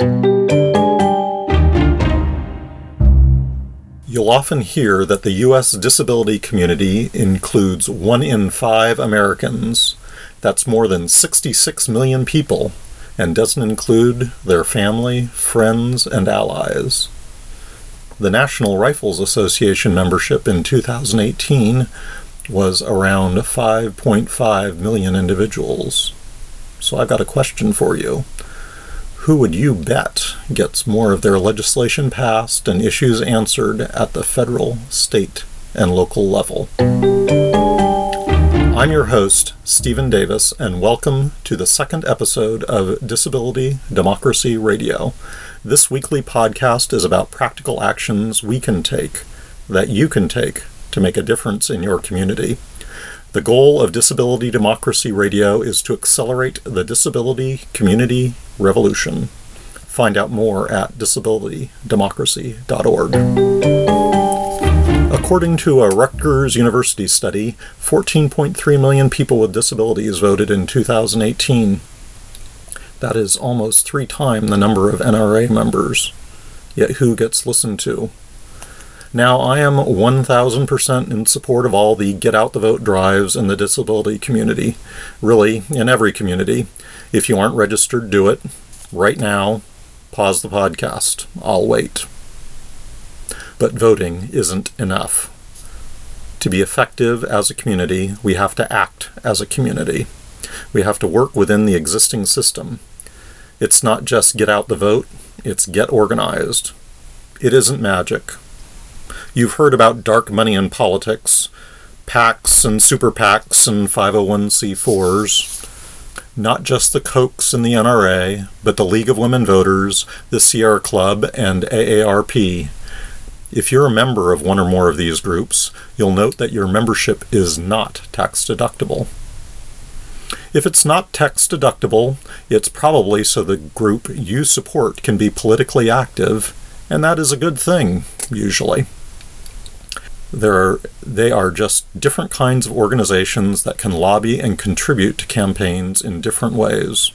You'll often hear that the U.S. disability community includes one in five Americans. That's more than 66 million people, and doesn't include their family, friends, and allies. The National Rifles Association membership in 2018 was around 5.5 million individuals. So I've got a question for you. Who would you bet gets more of their legislation passed and issues answered at the federal, state, and local level? I'm your host, Stephen Davis, and welcome to the second episode of Disability Democracy Radio. This weekly podcast is about practical actions we can take, that you can take, to make a difference in your community. The goal of Disability Democracy Radio is to accelerate the disability community revolution. Find out more at disabilitydemocracy.org. According to a Rutgers University study, 14.3 million people with disabilities voted in 2018. That is almost three times the number of NRA members. Yet who gets listened to? Now, I am 1000% in support of all the get out the vote drives in the disability community. Really, in every community. If you aren't registered, do it. Right now, pause the podcast. I'll wait. But voting isn't enough. To be effective as a community, we have to act as a community. We have to work within the existing system. It's not just get out the vote, it's get organized. It isn't magic. You've heard about dark money in politics, PACs and super PACs and 501c4s. Not just the Kochs and the NRA, but the League of Women Voters, the Sierra Club, and AARP. If you're a member of one or more of these groups, you'll note that your membership is not tax deductible. If it's not tax deductible, it's probably so the group you support can be politically active, and that is a good thing, usually. There are, they are just different kinds of organizations that can lobby and contribute to campaigns in different ways.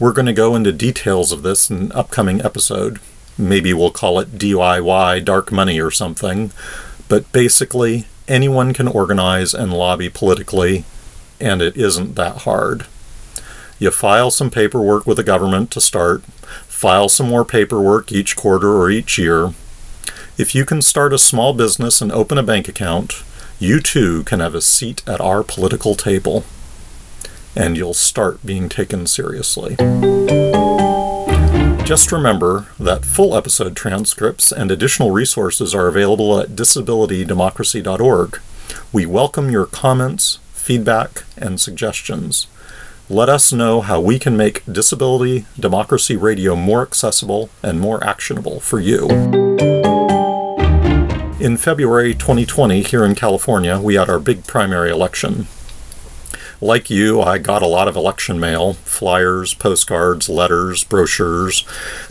We're going to go into details of this in an upcoming episode. Maybe we'll call it DIY dark money or something. But basically, anyone can organize and lobby politically, and it isn't that hard. You file some paperwork with the government to start, file some more paperwork each quarter or each year, if you can start a small business and open a bank account, you too can have a seat at our political table. And you'll start being taken seriously. Just remember that full episode transcripts and additional resources are available at disabilitydemocracy.org. We welcome your comments, feedback, and suggestions. Let us know how we can make Disability Democracy Radio more accessible and more actionable for you. In February 2020, here in California, we had our big primary election. Like you, I got a lot of election mail flyers, postcards, letters, brochures.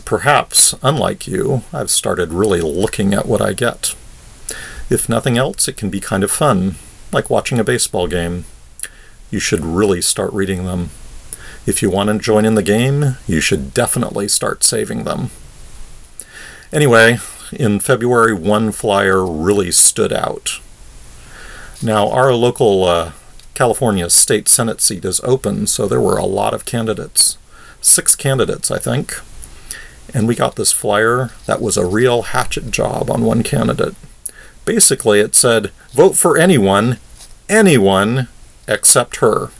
Perhaps, unlike you, I've started really looking at what I get. If nothing else, it can be kind of fun, like watching a baseball game. You should really start reading them. If you want to join in the game, you should definitely start saving them. Anyway, in February, one flyer really stood out. Now, our local uh, California state Senate seat is open, so there were a lot of candidates. Six candidates, I think. And we got this flyer that was a real hatchet job on one candidate. Basically, it said, vote for anyone, anyone except her.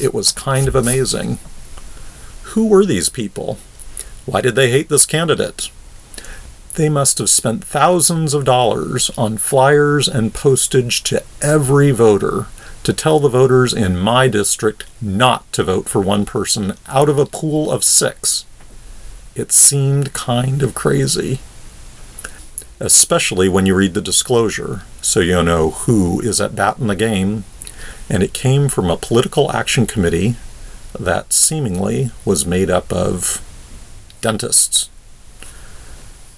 It was kind of amazing. Who were these people? Why did they hate this candidate? They must have spent thousands of dollars on flyers and postage to every voter to tell the voters in my district not to vote for one person out of a pool of six. It seemed kind of crazy. Especially when you read the disclosure, so you'll know who is at bat in the game. And it came from a political action committee that seemingly was made up of dentists.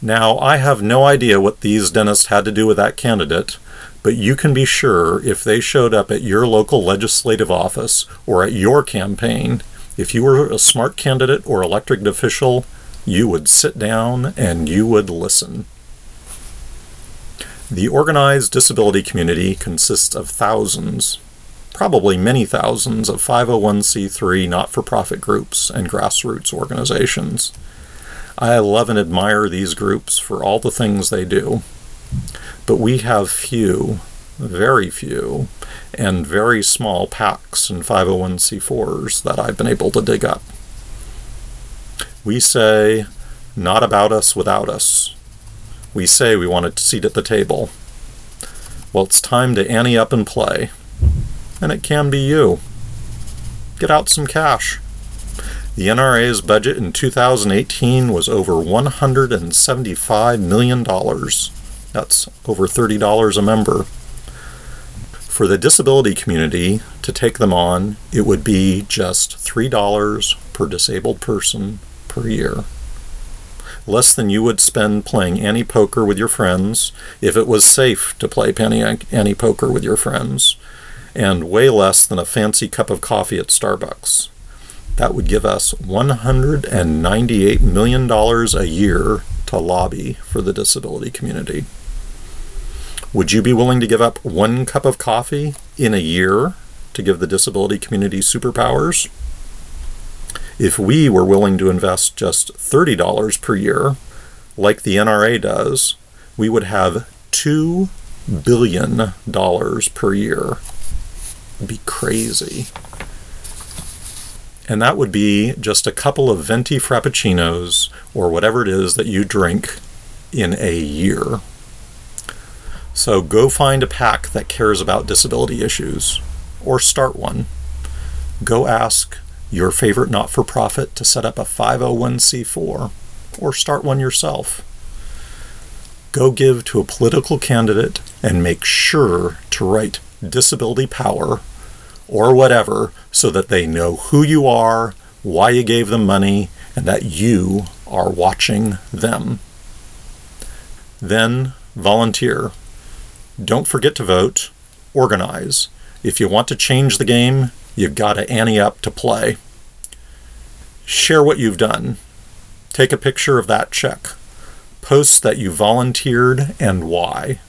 Now, I have no idea what these dentists had to do with that candidate, but you can be sure if they showed up at your local legislative office or at your campaign, If you were a smart candidate or elected official, you would sit down and you would listen. The organized disability community consists of thousands, probably many thousands, of 501c3 not for profit groups and grassroots organizations. I love and admire these groups for all the things they do, but we have few, very few, and very small PACs and 501c4s that I've been able to dig up. We say, not about us without us. We say we want a seat at the table. Well, it's time to ante up and play. And it can be you. Get out some cash. The NRA's budget in 2018 was over $175 million. That's over $30 a member. For the disability community to take them on, it would be just $3 per disabled person per year. Less than you would spend playing any poker with your friends if it was safe to play penny ante poker with your friends, and way less than a fancy cup of coffee at Starbucks. That would give us $198 million a year to lobby for the disability community. Would you be willing to give up one cup of coffee in a year to give the disability community superpowers? If we were willing to invest just $30 per year, like the NRA does, we would have $2 billion per year. It'd be crazy. And that would be just a couple of venti frappuccinos or whatever it is that you drink in a year. So go find a PAC that cares about disability issues, or start one. Go ask your favorite not for profit to set up a 501c4, or start one yourself. Go give to a political candidate and make sure to write disability power or whatever so that they know who you are, why you gave them money, and that you are watching them. Then volunteer don't forget to vote. Organize. If you want to change the game, you've got to ante up to play. Share what you've done. Take a picture of that check. Post that you volunteered and why.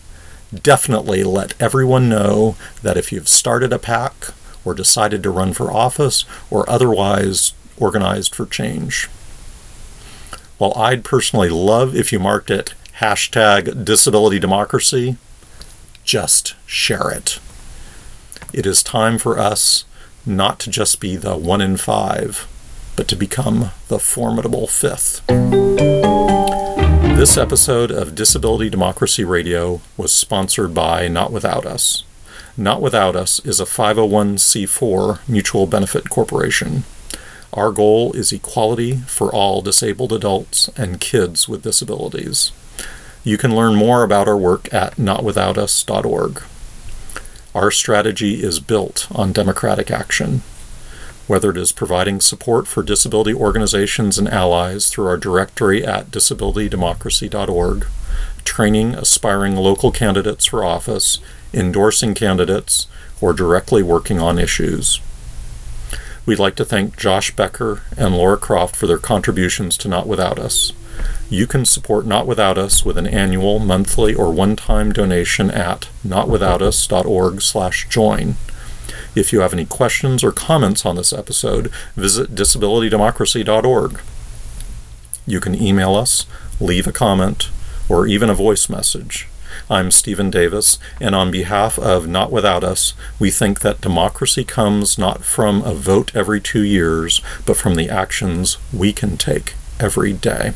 Definitely let everyone know that if you've started a PAC or decided to run for office or otherwise organized for change. While I'd personally love if you marked it hashtag disability democracy, just share it. It is time for us not to just be the one in five, but to become the formidable fifth. This episode of Disability Democracy Radio was sponsored by Not Without Us. Not Without Us is a 501c4 mutual benefit corporation. Our goal is equality for all disabled adults and kids with disabilities. You can learn more about our work at notwithoutus.org. Our strategy is built on democratic action, whether it is providing support for disability organizations and allies through our directory at disabilitydemocracy.org, training aspiring local candidates for office, endorsing candidates, or directly working on issues. We'd like to thank Josh Becker and Laura Croft for their contributions to Not Without Us. You can support Not Without Us with an annual, monthly, or one-time donation at notwithoutus.org/join. If you have any questions or comments on this episode, visit disabilitydemocracy.org. You can email us, leave a comment, or even a voice message. I'm Stephen Davis, and on behalf of Not Without Us, we think that democracy comes not from a vote every two years, but from the actions we can take every day.